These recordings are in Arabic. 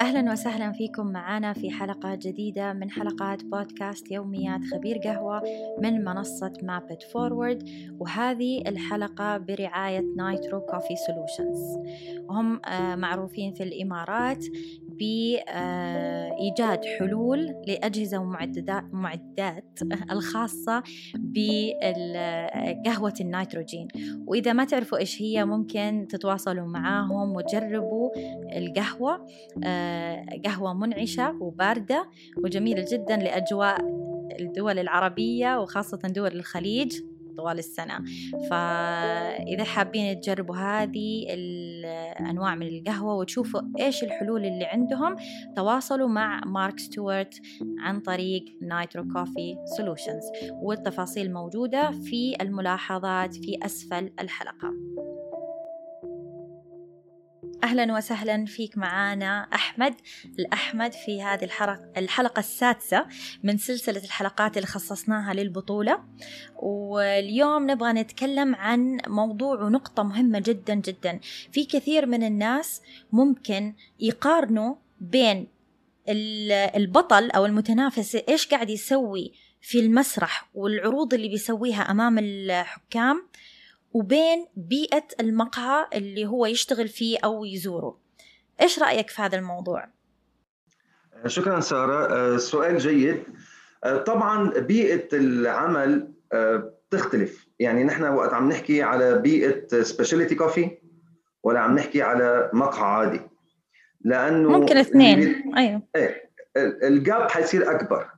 أهلا وسهلا فيكم معنا في حلقة جديدة من حلقات بودكاست يوميات خبير قهوة من منصة Map It Forward وهذه الحلقة برعاية Nitro Coffee Solutions. وهم آه، معروفين في الإمارات بإيجاد حلول لأجهزة ومعدات معدات الخاصة بقهوة النيتروجين. وإذا ما تعرفوا إيش هي ممكن تتواصلوا معاهم وتجربوا القهوة آه، قهوة منعشة وباردة وجميلة جدا لأجواء الدول العربية وخاصة دول الخليج. طوال السنة. فإذا حابين تجربوا هذه الأنواع من القهوة وتشوفوا إيش الحلول اللي عندهم تواصلوا مع مارك ستوارت عن طريق Nitro Coffee Solutions. والتفاصيل موجودة في الملاحظات في أسفل الحلقة. أهلا وسهلا فيك معانا أحمد. الأحمد في هذه الحلقة, السادسة من سلسلة الحلقات اللي خصصناها للبطولة. واليوم نبغى نتكلم عن موضوع ونقطة مهمة جدا جدا. في كثير من الناس ممكن يقارنوا بين البطل أو المتنافس إيش قاعد يسوي في المسرح والعروض اللي بيسويها أمام الحكام وبين بيئة المقهى اللي هو يشتغل فيه أو يزوره. إيش رأيك في هذا الموضوع؟ شكرا سارة. سؤال جيد. طبعا بيئة العمل بتختلف. يعني نحن وقت عم نحكي على بيئة specialty coffee ولا عم نحكي على مقهى عادي. لأنه ممكن اثنين. أيوه. إيه ال gap حيصير أكبر.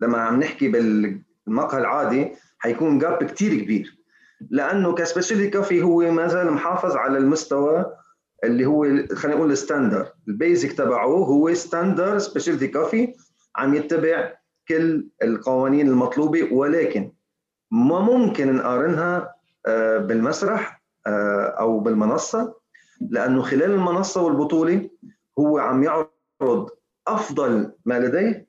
لما عم نحكي بالمقهى العادي حيكون gap كتير كبير. لأنه ك specialty coffee هو ما زال محافظ على المستوى اللي هو خلينا نقول ال standard ال basic تبعه هو standard specialty coffee عم يتبع كل القوانين المطلوبة ولكن ما ممكن نقارنها آه، بالمسرح آه، أو بالمنصة لأنه خلال المنصة والبطولة هو عم يعرض أفضل ما لديه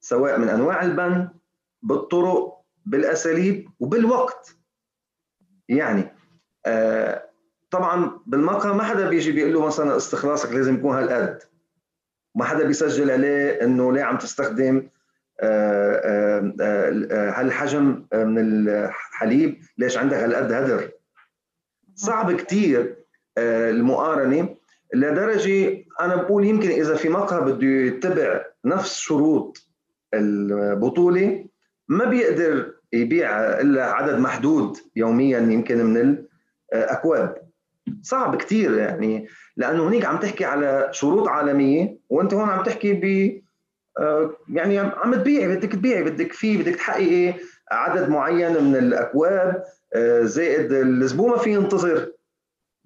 سواء من أنواع البن بالطرق بالأساليب وبالوقت. يعني آه طبعا بالمقهى ما حدا بيجي بيقول له مثلا استخلاصك لازم يكون هالقد. ما حدا بيسجل عليه إنه ليه عم تستخدم آه، آه، آه، هالحجم من الحليب ليش عندك هالقد هدر؟ صعب كثير المقارنة لدرجة أنا بقول يمكن إذا في مقهى بده يتبع نفس شروط البطولة ما بيقدر يبيع إلا عدد محدود يوميا يمكن من الاكواب صعب كثير يعني لأنه هنيك عم تحكي على شروط عالمية وأنت هون عم تحكي ب آه، يعني عم تبيعي بدك تبيعي بدك في بدك تحققي عدد معين من الأكواب. آه، زائد الزبون ما في ينتظر.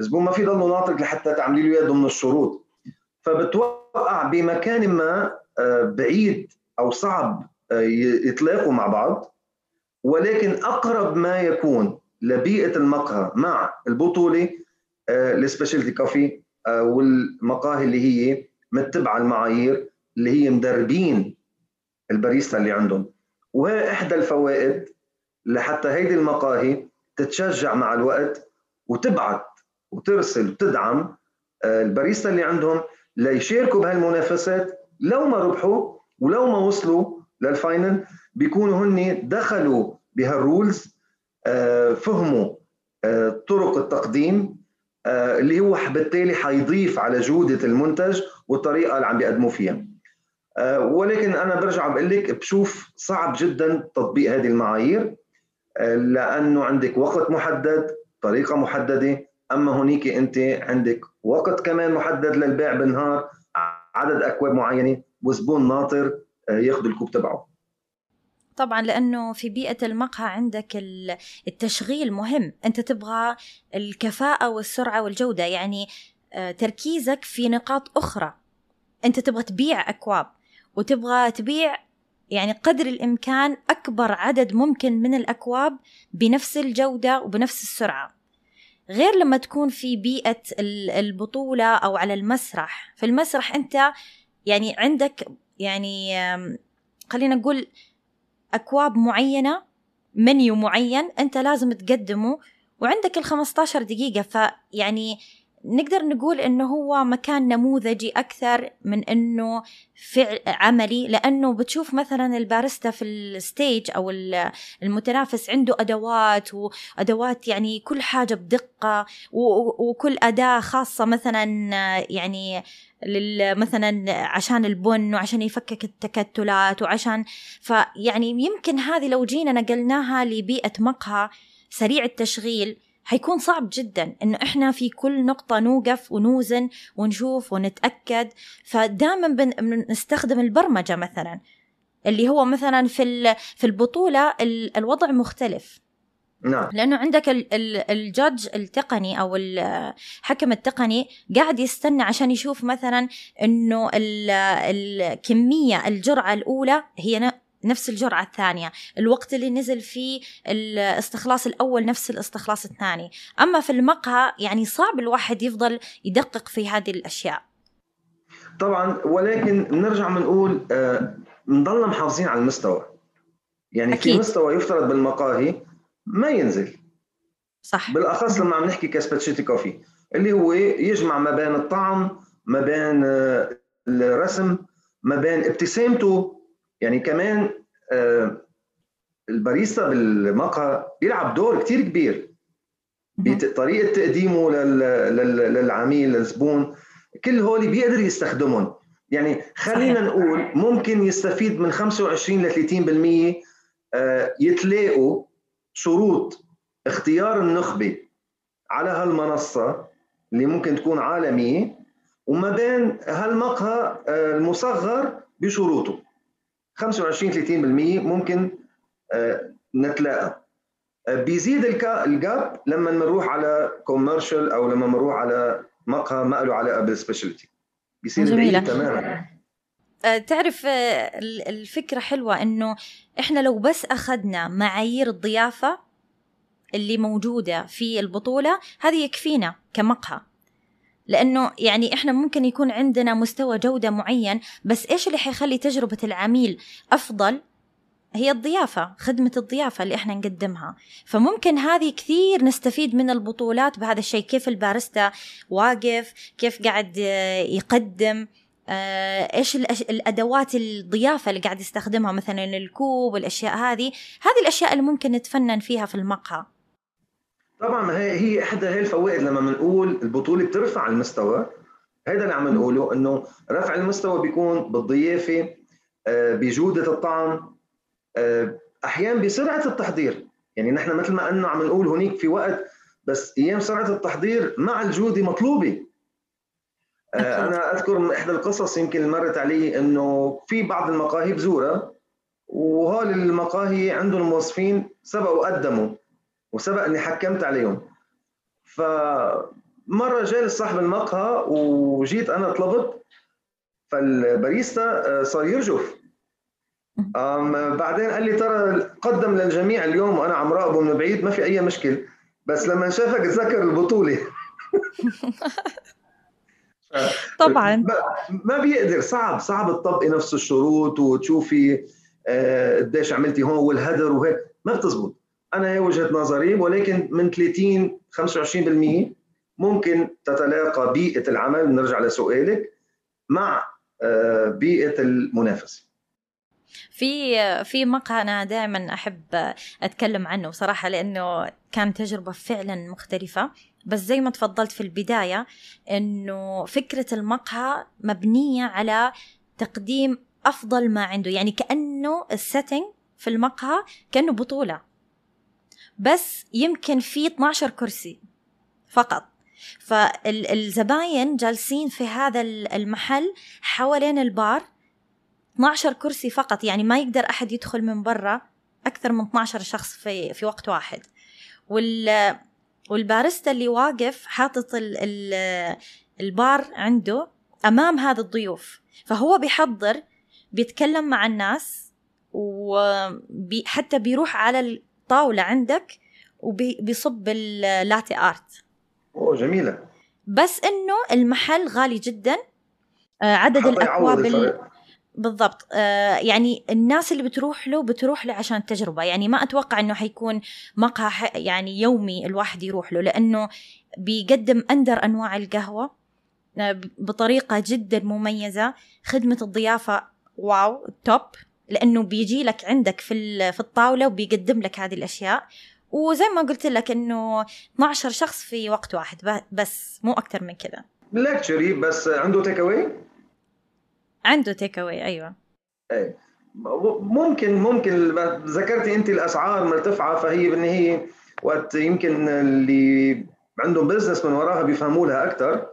الزبون ما في يضل ناطر لحتى تعملي له إياه ضمن الشروط. فبتوقع بمكان ما آه، بعيد أو صعب يتلاقوا مع بعض. ولكن أقرب ما يكون لبيئة المقهى مع البطولة ال specialty آه، coffee آه، والمقاهي اللي هي متبعة المعايير اللي هي مدربين الباريستا اللي عندهم. وهي إحدى الفوائد لحتى هيدي المقاهي تتشجع مع الوقت وتبعت وترسل وتدعم آه، الباريستا اللي عندهم ليشاركوا بهالمنافسات. لو ما ربحوا ولو ما وصلوا لل final بيكونوا هن دخلوا بهال rules آه، فهموا آه، طرق التقديم آه، اللي هو بالتالي حيضيف على جودة المنتج والطريقة اللي عم بيقدموا فيها. ولكن أنا برجع بقول لك بشوف صعب جدا تطبيق هذه المعايير لأنه عندك وقت محدد طريقة محددة أما هونيك أنت عندك وقت كمان محدد للبيع بالنهار عدد أكواب معينة وزبون ناطر ياخذ الكوب تبعه. طبعا لأنه في بيئة المقهى عندك التشغيل مهم. أنت تبغى الكفاءة والسرعة والجودة. يعني آه، تركيزك في نقاط أخرى. أنت تبغى تبيع أكواب وتبغى تبيع يعني قدر الإمكان أكبر عدد ممكن من الأكواب بنفس الجودة وبنفس السرعة. غير لما تكون في بيئة البطولة أو على المسرح. في المسرح أنت يعني عندك يعني خلينا نقول أكواب معينة منيو معين أنت لازم تقدمه وعندك ال 15 دقيقة. فيعني نقدر نقول إنه هو مكان نموذجي أكثر من إنه فعل عملي لأنه بتشوف مثلا الباريستا في الستيج أو المتنافس عنده أدوات وأدوات يعني كل حاجة بدقة وكل أداة خاصة مثلا يعني مثلا عشان البن وعشان يفكك التكتلات وعشان فيعني يمكن هذه لو جينا نقلناها لبيئة مقهى سريع التشغيل حيكون صعب جدا انه إحنا في كل نقطة نوقف ونوزن ونشوف ونتأكد. فدائما بنستخدم البرمجة مثلا اللي هو مثلا في في البطولة الوضع مختلف. نعم. لأنه عندك الجادج التقني أو الحكم التقني قاعد يستنى عشان يشوف مثلا إنه الكميه الجرعة الأولى هي نفس الجرعة الثانية. الوقت اللي نزل فيه الاستخلاص الأول نفس الاستخلاص الثاني. أما في المقهى يعني صعب الواحد يفضل يدقق في هذه الأشياء. طبعا ولكن نرجع بنقول آه نضلنا محافظين على المستوى. يعني أكيد. في مستوى يفترض بالمقاهي ما ينزل. صح. بالأخص لما عم نحكي كاسباتشيتي كوفي اللي هو يجمع ما بين الطعم ما بين آه، الرسم ما بين ابتسامته. يعني كمان آه، الباريستا بالمقهى بيلعب دور كتير كبير. بطريقه تقديمه للعميل للزبون. كل هول بيقدر يستخدمهم. يعني خلينا نقول ممكن يستفيد من 25 ل 30% آه، يتلاقوا شروط اختيار النخبة على هالمنصة اللي ممكن تكون عالمية وما بين هالمقهى آه، المصغر بشروطه. 25 30% ممكن آه، نتلاقى. آه، بيزيد ال gap لما نروح على commercial أو لما نروح على مقهى ما له علاقة بال specialty بيصير جميلة. تماما. تعرف الفكرة حلوة إنه إحنا لو بس أخذنا معايير الضيافة اللي موجودة في البطولة هذه يكفينا كمقهى. لأنه يعني إحنا ممكن يكون عندنا مستوى جودة معين بس إيش اللي حيخلي تجربة العميل أفضل؟ هي الضيافة خدمة الضيافة اللي إحنا نقدمها. فممكن هذه كثير نستفيد من البطولات بهذا الشيء كيف البارستا واقف كيف قاعد يقدم. آه، إيش الأدوات الضيافة اللي قاعد يستخدمها مثلا الكوب والأشياء هذه. هذه الأشياء اللي ممكن نتفنن فيها في المقهى. طبعا هي إحدى هي الفوائد لما بنقول البطولة بترفع المستوى. هذا اللي عم نقوله إنه رفع المستوى بيكون بالضيافة آه، بجودة الطعم آه، أحيانا بسرعة التحضير. يعني نحن مثل ما انه عم نقول هنيك في وقت بس أيام سرعة التحضير مع الجودة مطلوبة. آه، أنا أذكر من إحدى القصص يمكن مرت علي إنه في بعض المقاهي بزورها وهول المقاهي عندهم موظفين سبقوا قدموا وسبق إني حكمت عليهم. فمرة جالس صاحب المقهى وجيت أنا طلبت فالباريستا آه، صار يرجف. بعدين قال لي ترى قدم للجميع اليوم وأنا عم راقبه من بعيد ما في أي مشكل بس لما شافك تذكر البطولة. طبعا. ما بيقدر صعب صعب تطبقي نفس الشروط وتشوفي آه، قديش عملتي هون والهدر وهيك. ما بتزبط. أنا هي وجهة نظري ولكن من 30 25% ممكن تتلاقى بيئة العمل. نرجع لسؤالك مع آه، بيئة المنافسة. في في مقهى أنا دائما أحب أتكلم عنه صراحة لأنه كان تجربة فعلا مختلفة. بس زي ما تفضلت في البداية إنه فكرة المقهى مبنية على تقديم أفضل ما عنده يعني كأنه ال setting في المقهى كأنه بطولة. بس يمكن في 12 كرسي فقط. فالزباين جالسين في هذا المحل حوالين البار 12 كرسي فقط يعني ما يقدر أحد يدخل من برا أكثر من 12 شخص في في وقت واحد. وال والباريستا اللي واقف حاطط ال ال البار عنده أمام هذا الضيوف. فهو بيحضر بيتكلم مع الناس وحتى بيروح على طاولة عندك وبيصب اللاتي آرت. أوه جميلة. بس إنه المحل غالي جدا. آه، عدد الأكواب ال... بالضبط. آه يعني الناس اللي بتروح له بتروح له عشان التجربة. يعني ما أتوقع أنه حيكون مقهى يعني يومي الواحد يروح له لأنه بيقدم أندر أنواع القهوة آه، بطريقة جدا مميزة. خدمة الضيافة wow top. لأنه بيجي لك عندك في في الطاولة وبيقدم لك هذه الأشياء. وزي ما قلت لك إنه 12 شخص في وقت واحد بس مو أكثر من كذا. luxury بس عنده تيك اواي عنده take away أيوه. إيه. ممكن ممكن ذكرتي أنت الأسعار مرتفعة فهي بالنهايه وقت يمكن اللي عندهم business من وراها بيفهموا لها أكثر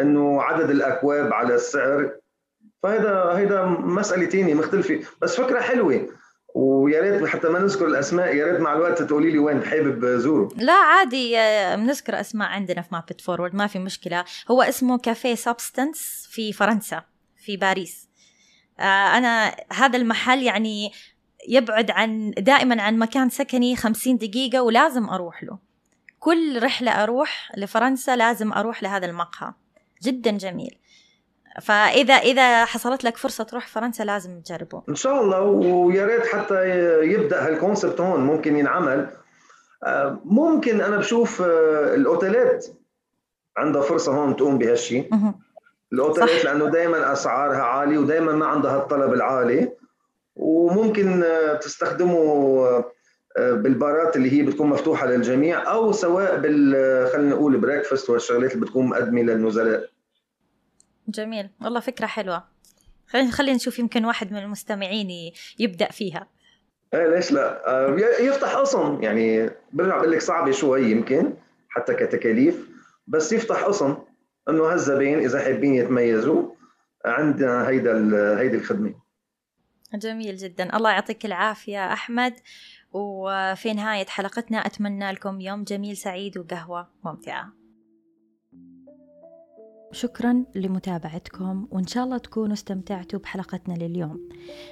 إنه عدد الأكواب على السعر. فهذا هيدا مسألة ثانية مختلفة. بس فكرة حلوة ويا ريت حتى ما نذكر الأسماء يا ريت مع الوقت تقولي لي وين حابب زوره لا عادي آه، بنذكر أسماء عندنا في moved forward ما في مشكلة. هو اسمه كافيه سبستنس في فرنسا. في باريس. آه، أنا هذا المحل يعني يبعد عن دائما عن مكان سكني خمسين دقيقة ولازم أروح له. كل رحلة أروح لفرنسا لازم أروح لهذا المقهى. جدا جميل. فإذا إذا حصلت لك فرصة تروح فرنسا لازم تجربه. إن شاء الله ويا ريت حتى يبدأ هالكونسبت هون ممكن ينعمل. آه، ممكن أنا بشوف آه، الأوتيلات عندها فرصة هون تقوم بهالشيء الاوتيلات لأنه دائما أسعارها عالية ودائما ما عندها الطلب العالي. وممكن آه، تستخدموا بالبارات اللي هي بتكون مفتوحة للجميع أو سواء بال خلينا نقول بريكفاست والشغلات اللي بتكون مقدمة للنزلاء. جميل. والله فكرة حلوة. خلينا خلينا نشوف يمكن واحد من المستمعين يبدأ فيها. إيه ليش لا؟ آه، يفتح قسم يعني برجع بقول لك صعبة شوي يمكن حتى كتكاليف بس يفتح قسم انه هالزباين إذا حابين يتميزوا عندنا هيدا هيدي الخدمة. جميل جدا. الله يعطيك العافية أحمد. وفي نهاية حلقتنا أتمنى لكم يوم جميل سعيد وقهوة ممتعة. شكرا لمتابعتكم وإن شاء الله تكونوا استمتعتوا بحلقتنا لليوم.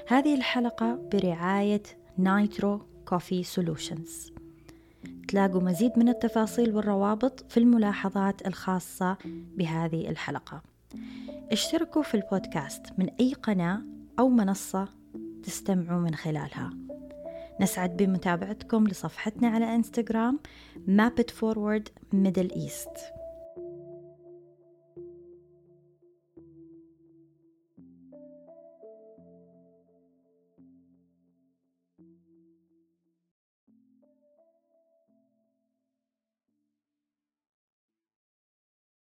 هذه الحلقة برعاية Nitro Coffee Solutions. تلاقوا مزيد من التفاصيل والروابط في الملاحظات الخاصة بهذه الحلقة. اشتركوا في البودكاست من أي قناة أو منصة تستمعوا من خلالها. نسعد بمتابعتكم لصفحتنا على إنستغرام Map It Forward Middle East.